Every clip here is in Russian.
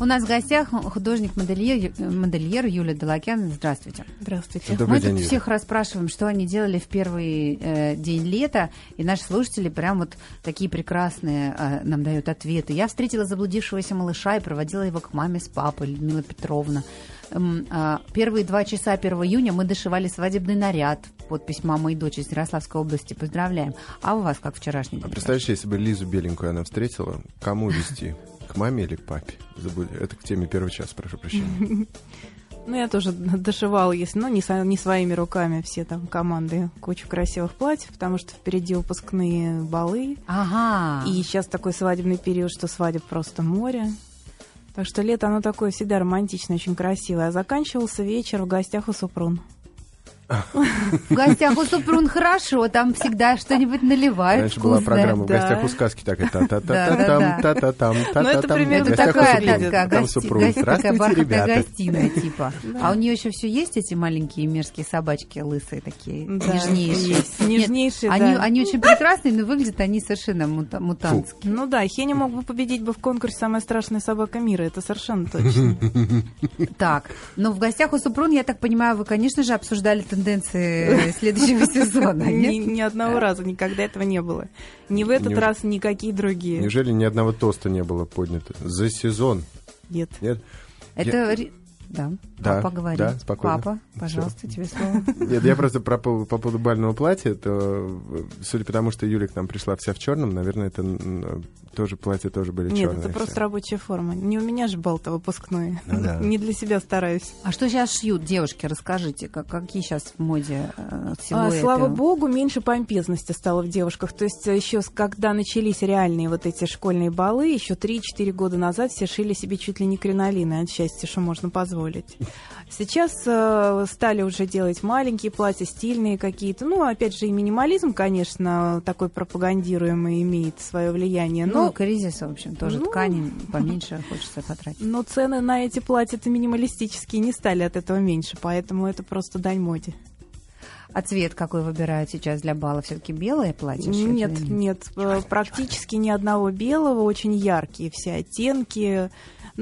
У нас в гостях художник-модельер модельер Юлия Делакян. Здравствуйте. Здравствуйте. Добрый Мы день, тут всех расспрашиваем, что они делали в первый э, день лета, и наши слушатели прям вот такие прекрасные э, нам дают ответы. Я встретила заблудившегося малыша и проводила его к маме с папой, Людмила Петровна. Э, первые два часа 1 июня мы дошивали свадебный наряд. Подпись мамы и дочь из Ярославской области. Поздравляем. А у вас как вчерашний день? А представляешь, если бы Лизу Беленькую она встретила, кому вести? К маме или к папе? Это к теме первого часа, прошу прощения. Ну, я тоже дошивала, если, ну, не, не своими руками все там команды, кучу красивых платьев, потому что впереди выпускные балы. Ага. И сейчас такой свадебный период, что свадеб просто море. Так что лето, оно такое всегда романтичное, очень красивое. А заканчивался вечер в гостях у Супрун. В гостях у Супрун хорошо, там всегда что-нибудь наливают. Раньше была программа в гостях у сказки такая та та та та там та та там та та там Это такая такая бархатная гостиная типа. А у нее еще все есть эти маленькие мерзкие собачки лысые такие, нежнейшие. Нежнейшие, Они очень прекрасные, но выглядят они совершенно мутантские. Ну да, Хеня мог бы победить бы в конкурсе «Самая страшная собака мира», это совершенно точно. Так, но в гостях у Супрун, я так понимаю, вы, конечно же, обсуждали тенденции следующего сезона, Ни, ни одного раза никогда этого не было. Ни в этот Неужели... раз, никакие другие. Неужели ни одного тоста не было поднято? За сезон? Нет. Нет? Это... Я... Да, да папа говорит. Да, спокойно. Папа, пожалуйста, Все. тебе слово. Нет, я просто про, по поводу бального платья, то, судя по тому, что Юля к нам пришла вся в черном, наверное, это тоже платья тоже были черные. Нет, это просто рабочая форма. Не у меня же бал-то выпускной. Ну да. Не для себя стараюсь. А что сейчас шьют девушки? Расскажите, как, какие сейчас в моде э, силуэты? А, слава богу, меньше помпезности стало в девушках. То есть еще когда начались реальные вот эти школьные балы, еще 3-4 года назад все шили себе чуть ли не кринолины от счастья, что можно позволить. Сейчас э, стали уже делать маленькие платья, стильные какие-то. Ну, опять же, и минимализм, конечно, такой пропагандируемый имеет свое влияние. Но... Ну, кризис, в общем, тоже ну, ткани поменьше хочется потратить. Но цены на эти платья-то минималистические не стали от этого меньше, поэтому это просто дань моде. А цвет какой выбирают сейчас для бала? Все-таки белое платье? Нет, нет, э, практически ни одного белого, очень яркие все оттенки.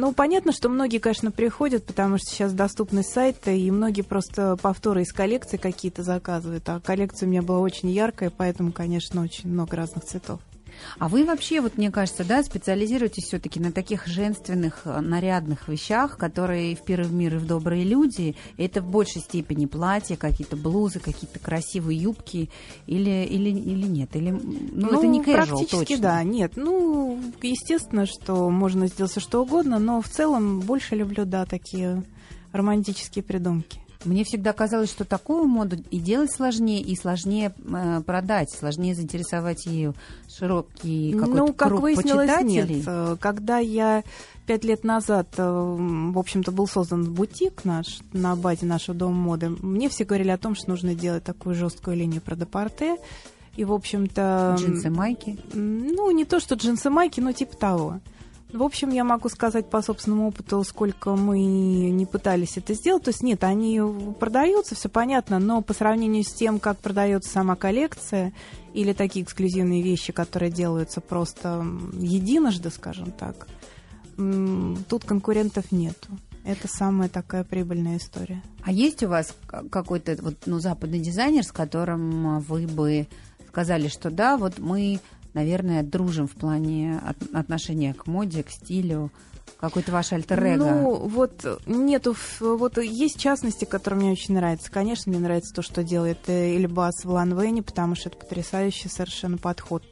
Ну, понятно, что многие, конечно, приходят, потому что сейчас доступны сайты, и многие просто повторы из коллекции какие-то заказывают. А коллекция у меня была очень яркая, поэтому, конечно, очень много разных цветов. А вы вообще, вот мне кажется, да, специализируетесь все-таки на таких женственных, э, нарядных вещах, которые в первый мир и в добрые люди. Это в большей степени платья, какие-то блузы, какие-то красивые юбки или, или, или нет? Или, ну, ну, это не casual, практически точно. да, нет. Ну, естественно, что можно сделать все что угодно, но в целом больше люблю, да, такие романтические придумки. Мне всегда казалось, что такую моду и делать сложнее, и сложнее э, продать, сложнее заинтересовать ее широкий какой-то ну, как круг выяснилось, почитателей. Нет. Э, когда я пять лет назад, э, в общем-то, был создан бутик наш на базе нашего дома моды, мне все говорили о том, что нужно делать такую жесткую линию про депорте. И, в общем-то... Джинсы-майки? Ну, не то, что джинсы-майки, но типа того. В общем, я могу сказать по собственному опыту, сколько мы не пытались это сделать. То есть нет, они продаются, все понятно, но по сравнению с тем, как продается сама коллекция или такие эксклюзивные вещи, которые делаются просто единожды, скажем так, тут конкурентов нету. Это самая такая прибыльная история. А есть у вас какой-то вот, ну, западный дизайнер, с которым вы бы сказали, что да, вот мы наверное, дружим в плане отношения к моде, к стилю, какой-то ваш альтер -эго. Ну, вот нету, вот есть частности, которые мне очень нравятся. Конечно, мне нравится то, что делает э, Эльбас в Ланвене, потому что это потрясающий совершенно подход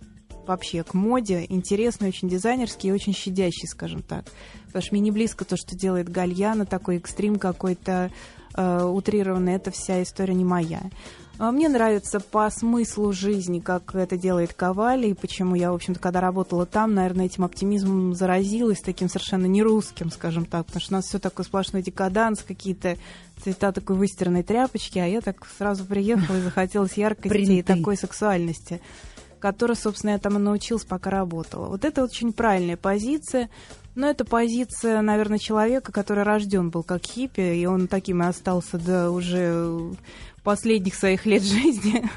вообще к моде, интересный, очень дизайнерский и очень щадящий, скажем так. Потому что мне не близко то, что делает Гальяна, такой экстрим какой-то э, утрированный, это вся история не моя. А мне нравится по смыслу жизни, как это делает Ковали, и почему я, в общем-то, когда работала там, наверное, этим оптимизмом заразилась, таким совершенно не русским, скажем так, потому что у нас все такое сплошной декаданс, какие-то цвета такой выстиранной тряпочки, а я так сразу приехала и захотелось яркости и такой сексуальности которой, собственно, я там и научилась, пока работала. Вот это очень правильная позиция, но это позиция, наверное, человека, который рожден был как хиппи, и он таким и остался до уже последних своих лет жизни,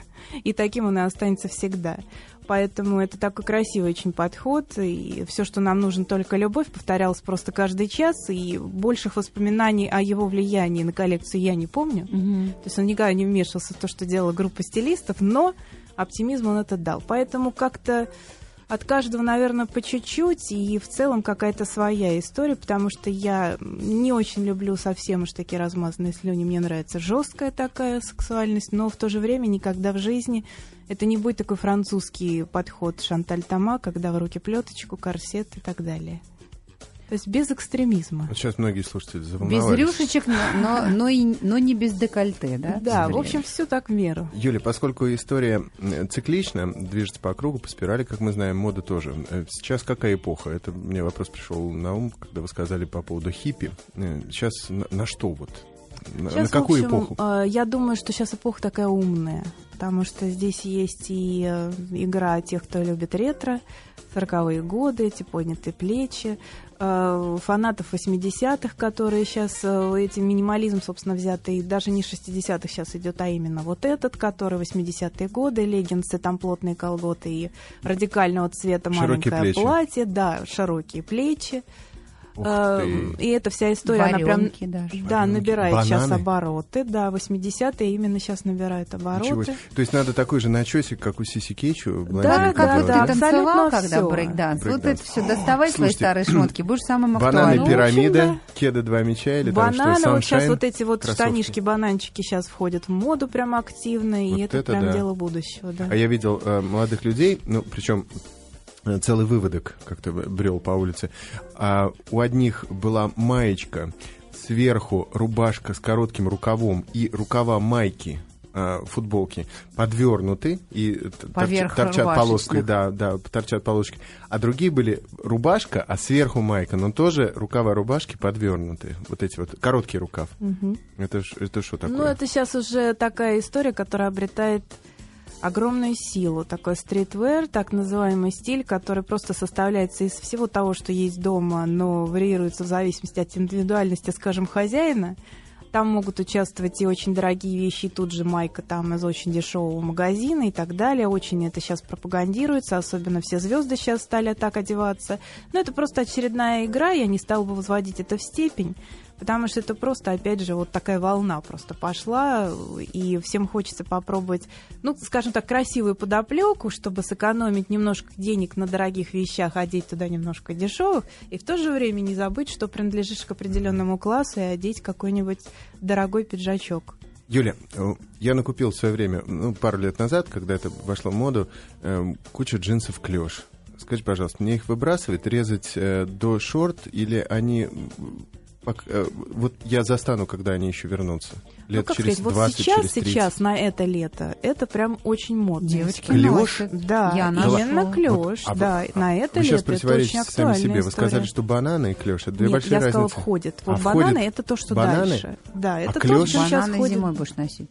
и таким он и останется всегда. Поэтому это такой красивый очень подход. И все, что нам нужно, только любовь, повторялось просто каждый час. И больших воспоминаний о его влиянии на коллекцию я не помню. Мгм. То есть он никогда не вмешивался в то, что делала группа стилистов, но оптимизм он это дал. Поэтому как-то от каждого, наверное, по чуть-чуть, и в целом какая-то своя история, потому что я не очень люблю совсем уж такие размазанные слюни. Мне нравится жесткая такая сексуальность, но в то же время никогда в жизни это не будет такой французский подход Шанталь Тома, когда в руки плеточку, корсет и так далее. То есть без экстремизма. Вот сейчас многие слушатели Без заволновались. рюшечек, но, но, но, и, но не без декольте, да? Да, в общем, все так в меру. Юля, поскольку история э, циклична, движется по кругу, по спирали, как мы знаем, мода тоже. Э, Сейчас какая эпоха? Это мне вопрос пришел на ум, когда вы сказали по поводу хиппи. Э, Сейчас на, на что вот? Сейчас, на какую общем, эпоху? э, я думаю, что сейчас эпоха такая умная, потому что здесь есть и э, игра тех, кто любит ретро, 40-е годы, эти поднятые плечи, э, фанатов 80-х, которые сейчас этим минимализм, собственно, взятый, даже не 60-х сейчас идет, а именно вот этот, который 80-е годы, леггинсы, там плотные колготы и радикального цвета маленькое плечи. платье, да, широкие плечи. Ух ты. И эта вся история, она прям Варенки даже. да, набирает сейчас Бананы. обороты. Да, 80-е именно сейчас набирают Ничего обороты. То есть надо такой же начесик, как у Сиси Кетчу, Да, да, да, Ты танцевал, абсолютно когда брейкданс? Вот это все, доставай свои старые шмотки, будешь самым Бананы, актуальным. Общем, пирамида, да. кеды два мяча или там Бананы, что, вот сейчас вот эти вот штанишки-бананчики сейчас входят в моду прям активно, и это, прям дело будущего. А я видел э, молодых людей, ну, причем целый выводок как-то брел по улице. А у одних была маечка, сверху рубашка с коротким рукавом и рукава майки э, футболки подвернуты и Поверх торчат рубашечных. полоской, да, да, торчат полоски. А другие были рубашка, а сверху майка, но тоже рукава рубашки подвернуты. Вот эти вот короткий рукав. Мгм. Это что такое? Ну, это сейчас уже такая история, которая обретает огромную силу. Такой стритвер, так называемый стиль, который просто составляется из всего того, что есть дома, но варьируется в зависимости от индивидуальности, скажем, хозяина. Там могут участвовать и очень дорогие вещи, и тут же майка там из очень дешевого магазина и так далее. Очень это сейчас пропагандируется, особенно все звезды сейчас стали так одеваться. Но это просто очередная игра, я не стала бы возводить это в степень. Потому что это просто, опять же, вот такая волна просто пошла, и всем хочется попробовать, ну, скажем так, красивую подоплеку, чтобы сэкономить немножко денег на дорогих вещах, одеть туда немножко дешевых, и в то же время не забыть, что принадлежишь к определенному классу и одеть какой-нибудь дорогой пиджачок. Юля, э, я накупил в свое время, ну, пару лет назад, когда это вошло в моду, э, кучу джинсов клеш. Скажи, пожалуйста, мне их выбрасывать, резать э, до шорт, или они... э, вот я застану, когда они еще вернутся. Лет ну, как через сказать, вот 20, сейчас, через 30. сейчас, на это лето, это прям очень модно. Девочки Клёш? носят. Да, Я именно клеш, Вот, а да, вы- на это Вы сейчас лето это очень противоречите сами себе. Вы история. сказали, что бананы и клеш это две Нет, большие я разницы. сказала, входит. Вот А, бананы входит это то, что бананы? дальше. Да, это то, клёш? что сейчас Бананы входит. зимой будешь носить.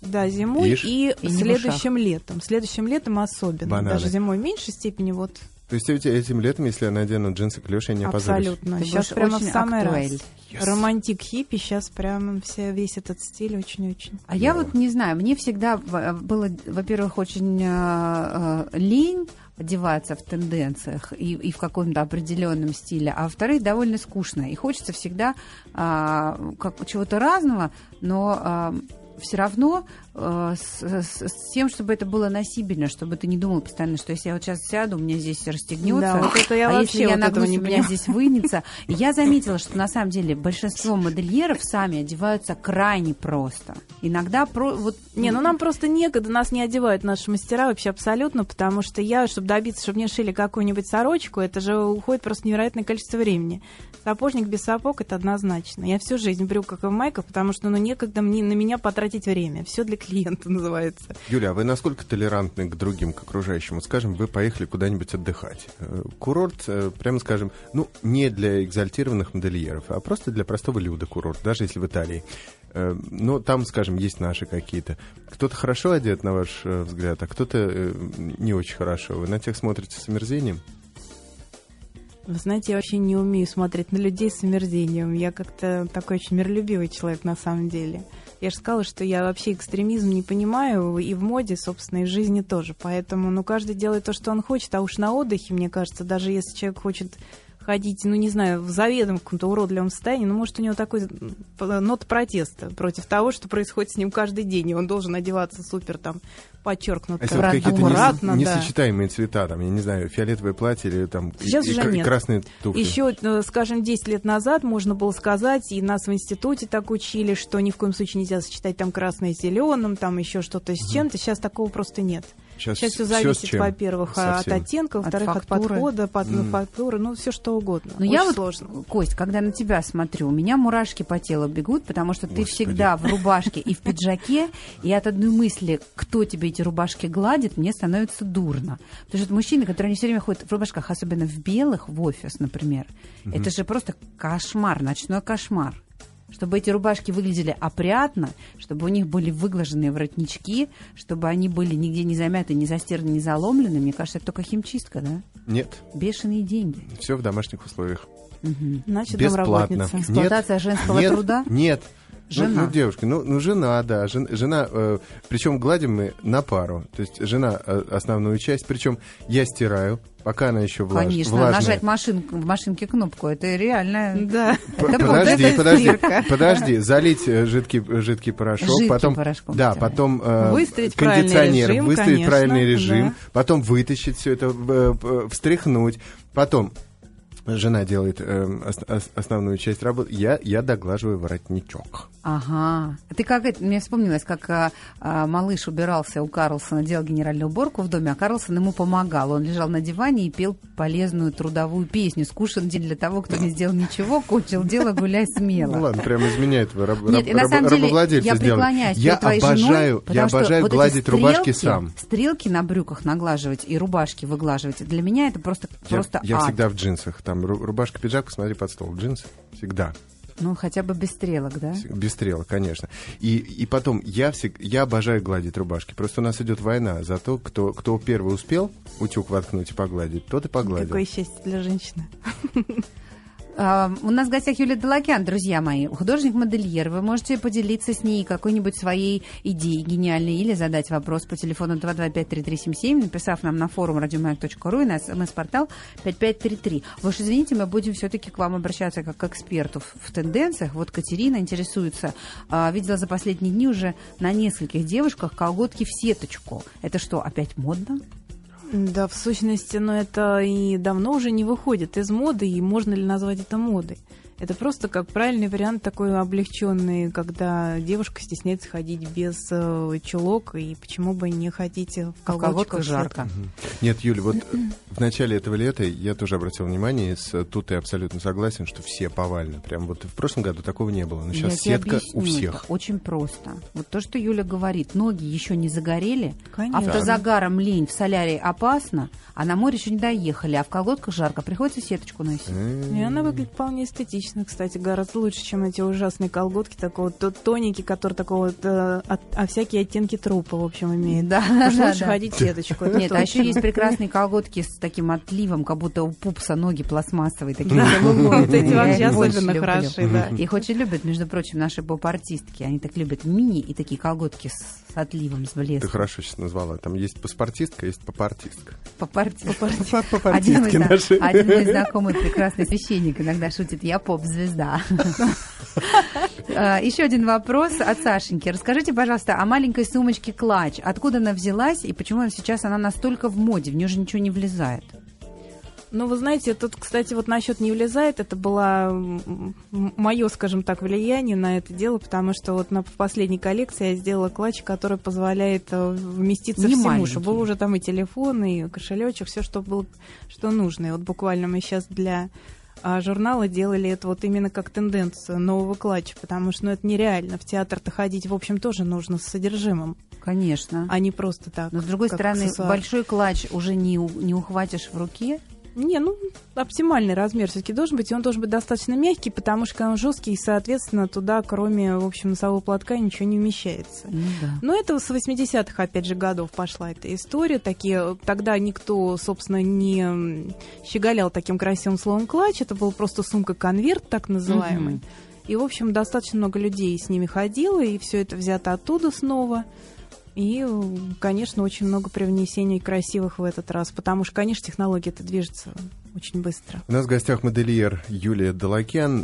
Да, зимой Ишь. и, И следующим летом. Следующим летом особенно. Бананы. Даже зимой в меньшей степени вот То есть эти- этим летом, если я надену джинсы клеш, я не опозорюсь? абсолютно. Ты сейчас прямо в самый актуэль. раз. Yes. Романтик хиппи сейчас прям вся, весь этот стиль очень-очень. А я Да. вот не знаю, мне всегда в- было, во-первых, очень э, э, лень одеваться в тенденциях и, и в каком-то определенном стиле, а во-вторых, довольно скучно. И хочется всегда а, как, чего-то разного, но все равно э, с, с- с тем, чтобы это было носибельно, чтобы ты не думал постоянно, что если я вот сейчас сяду, у меня здесь расстегнется, Да, вот это я а вообще если я вот нагнусь, не у меня здесь вынется. Я заметила, что на самом деле большинство модельеров сами одеваются крайне просто. Иногда про, вот Не, ну нам просто некогда, нас не одевают наши мастера вообще абсолютно, потому что я, чтобы добиться, чтобы мне шили какую-нибудь сорочку, это же уходит просто невероятное количество времени. Сапожник без сапог это однозначно. Я всю жизнь в брюках и в майках, потому что ну некогда мне, на меня потратить время. Все для клиента называется. Юля, а вы насколько толерантны к другим, к окружающим? Вот, скажем, вы поехали куда-нибудь отдыхать. Э, Курорт, э, прямо скажем, ну, не для экзальтированных модельеров, а просто для простого люда курорт, даже если в Италии. Э, Но там, скажем, есть наши какие-то. Кто-то хорошо одет, на ваш взгляд, а кто-то не очень хорошо. Вы на тех смотрите с омерзением? Вы знаете, я вообще не умею смотреть на людей с омерзением. Я как-то такой очень миролюбивый человек на самом деле. Я же сказала, что я вообще экстремизм не понимаю, и в моде, собственно, и в жизни тоже. Поэтому, ну, каждый делает то, что он хочет, а уж на отдыхе, мне кажется, даже если человек хочет ходить, ну, не знаю, в заведом каком-то уродливом состоянии, ну, может, у него такой нот протеста против того, что происходит с ним каждый день, и он должен одеваться супер там подчеркнуто. А вот какие-то несочетаемые да. цвета, там, я не знаю, фиолетовое платье или там Сейчас и, уже и, нет. красные туфли. Еще, э, скажем, 10 лет назад можно было сказать, и нас в институте так учили, что ни в коем случае нельзя сочетать там красное с зеленым, там еще что-то с чем-то. Сейчас такого просто нет. Сейчас, Сейчас все зависит, во-первых, от оттенка, во-вторых, от, от подхода, под, mm. фактуры, ну, все что угодно. Но ну, я вот, сложно. Кость, когда на тебя смотрю, у меня мурашки по телу бегут, потому что Господи. ты всегда в рубашке и в пиджаке, и от одной мысли, кто тебе эти рубашки гладит, мне становится дурно. Потому что мужчины, которые не все время ходят в рубашках, особенно в белых, в офис, например, mm-hmm. это же просто кошмар, ночной кошмар чтобы эти рубашки выглядели опрятно, чтобы у них были выглаженные воротнички, чтобы они были нигде не замяты, не застираны, не заломлены. Мне кажется, это только химчистка, да? Нет. Бешеные деньги. Все в домашних условиях. Угу. Значит, Бесплатно. Эксплуатация нет, женского нет, труда? Нет. Жена. Ну, ну, девушка, ну, ну, жена, да, жена, жена э, причем гладим мы на пару, то есть жена э, основную часть, причем я стираю, пока она еще влаж... Конечно, влажная. нажать машин, в машинке кнопку, это реально... Да. Это подожди, вот подожди, стирка. подожди, залить э, жидкий, жидкий порошок, Жидким потом, порошком да, потом э, выставить кондиционер, режим, выставить конечно, правильный режим, да. потом вытащить все это, э, э, встряхнуть, потом жена делает э, ос- основную часть работы, я, я доглаживаю воротничок. Ага. Ты как это, мне вспомнилось, как а, а, малыш убирался у Карлсона, делал генеральную уборку в доме, а Карлсон ему помогал. Он лежал на диване и пел полезную трудовую песню. Скушен день для того, кто не сделал ничего, кончил дело, гуляй смело. Ну ладно, прямо изменяет раб, Нет, раб, на самом деле, я преклоняюсь я твоей обожаю, женой, я обожаю вот гладить стрелки, рубашки сам. Стрелки на брюках наглаживать и рубашки выглаживать. Для меня это просто, я, просто Я ад. всегда в джинсах. Там рубашка, пиджак, посмотри под стол. Джинсы. Всегда. Ну, хотя бы без стрелок, да? Без стрелок, конечно. И, и потом, я, всег, я обожаю гладить рубашки. Просто у нас идет война за то, кто, кто первый успел утюг воткнуть и погладить, тот и погладил. Какое счастье для женщины. Uh, у нас в гостях Юлия Далакян, друзья мои, художник-модельер. Вы можете поделиться с ней какой-нибудь своей идеей гениальной или задать вопрос по телефону 225-3377, написав нам на форум радиомаяк.ру и на смс-портал 5533. Вы уж извините, мы будем все-таки к вам обращаться как к эксперту в тенденциях. Вот Катерина интересуется, uh, видела за последние дни уже на нескольких девушках колготки в сеточку. Это что, опять модно? Да, в сущности, но это и давно уже не выходит из моды, и можно ли назвать это модой? Это просто как правильный вариант такой облегченный, когда девушка стесняется ходить без э, чулок, и почему бы не ходить в колготках. жарко. Нет, Юля, вот в начале этого лета я тоже обратил внимание, с, тут я абсолютно согласен, что все повально. Прям вот в прошлом году такого не было, но сейчас я сетка у всех. Это очень просто. Вот то, что Юля говорит, ноги еще не загорели, Конечно. автозагаром лень в солярии опасно, а на море еще не доехали, а в колготках жарко, приходится сеточку носить. И она выглядит вполне эстетично отлично, кстати, гораздо лучше, чем эти ужасные колготки, такого вот тоненький, который такого вот, э, от, а всякие оттенки трупа, в общем, имеет. Да, да, лучше да. ходить сеточку. Нет, а еще есть прекрасные колготки с таким отливом, как будто у пупса ноги пластмассовые, такие Вот эти вообще особенно хороши, да. Их очень любят, между прочим, наши поп-артистки. Они так любят мини и такие колготки с с отливом, с Ты блеском. хорошо сейчас назвала. Там есть паспортистка, есть попартистка. Поп-артистка. Один Попартистки мой, наши. зна- один мой знакомый прекрасный священник иногда шутит, я поп-звезда. А, Еще один вопрос от Сашеньки. Расскажите, пожалуйста, о маленькой сумочке клатч. Откуда она взялась и почему сейчас она настолько в моде? В нее же ничего не влезает. Ну, вы знаете, тут, кстати, вот насчет не влезает, это было мое, скажем так, влияние на это дело, потому что вот на последней коллекции я сделала клатч, который позволяет э, вместиться Не всему, маленький. чтобы уже там и телефон, и кошелечек, все, что было, что нужно. И вот буквально мы сейчас для а, журнала делали это вот именно как тенденцию нового клатча, потому что ну, это нереально. В театр-то ходить, в общем, тоже нужно с содержимым, Конечно. а не просто так. Но с другой стороны, аксессуар. большой клатч уже не, не ухватишь в руке. Не, ну, оптимальный размер все-таки должен быть, и он должен быть достаточно мягкий, потому что он жесткий, и, соответственно, туда, кроме, в общем, носового платка, ничего не вмещается. Ну да. Но это с 80-х, опять же, годов пошла эта история. Такие, тогда никто, собственно, не щеголял таким красивым словом клатч. Это был просто сумка-конверт, так называемый. Мгм. И, в общем, достаточно много людей с ними ходило, и все это взято оттуда снова. И, конечно, очень много привнесений красивых в этот раз, потому что, конечно, технология это движется очень быстро. У нас в гостях модельер Юлия Долокян.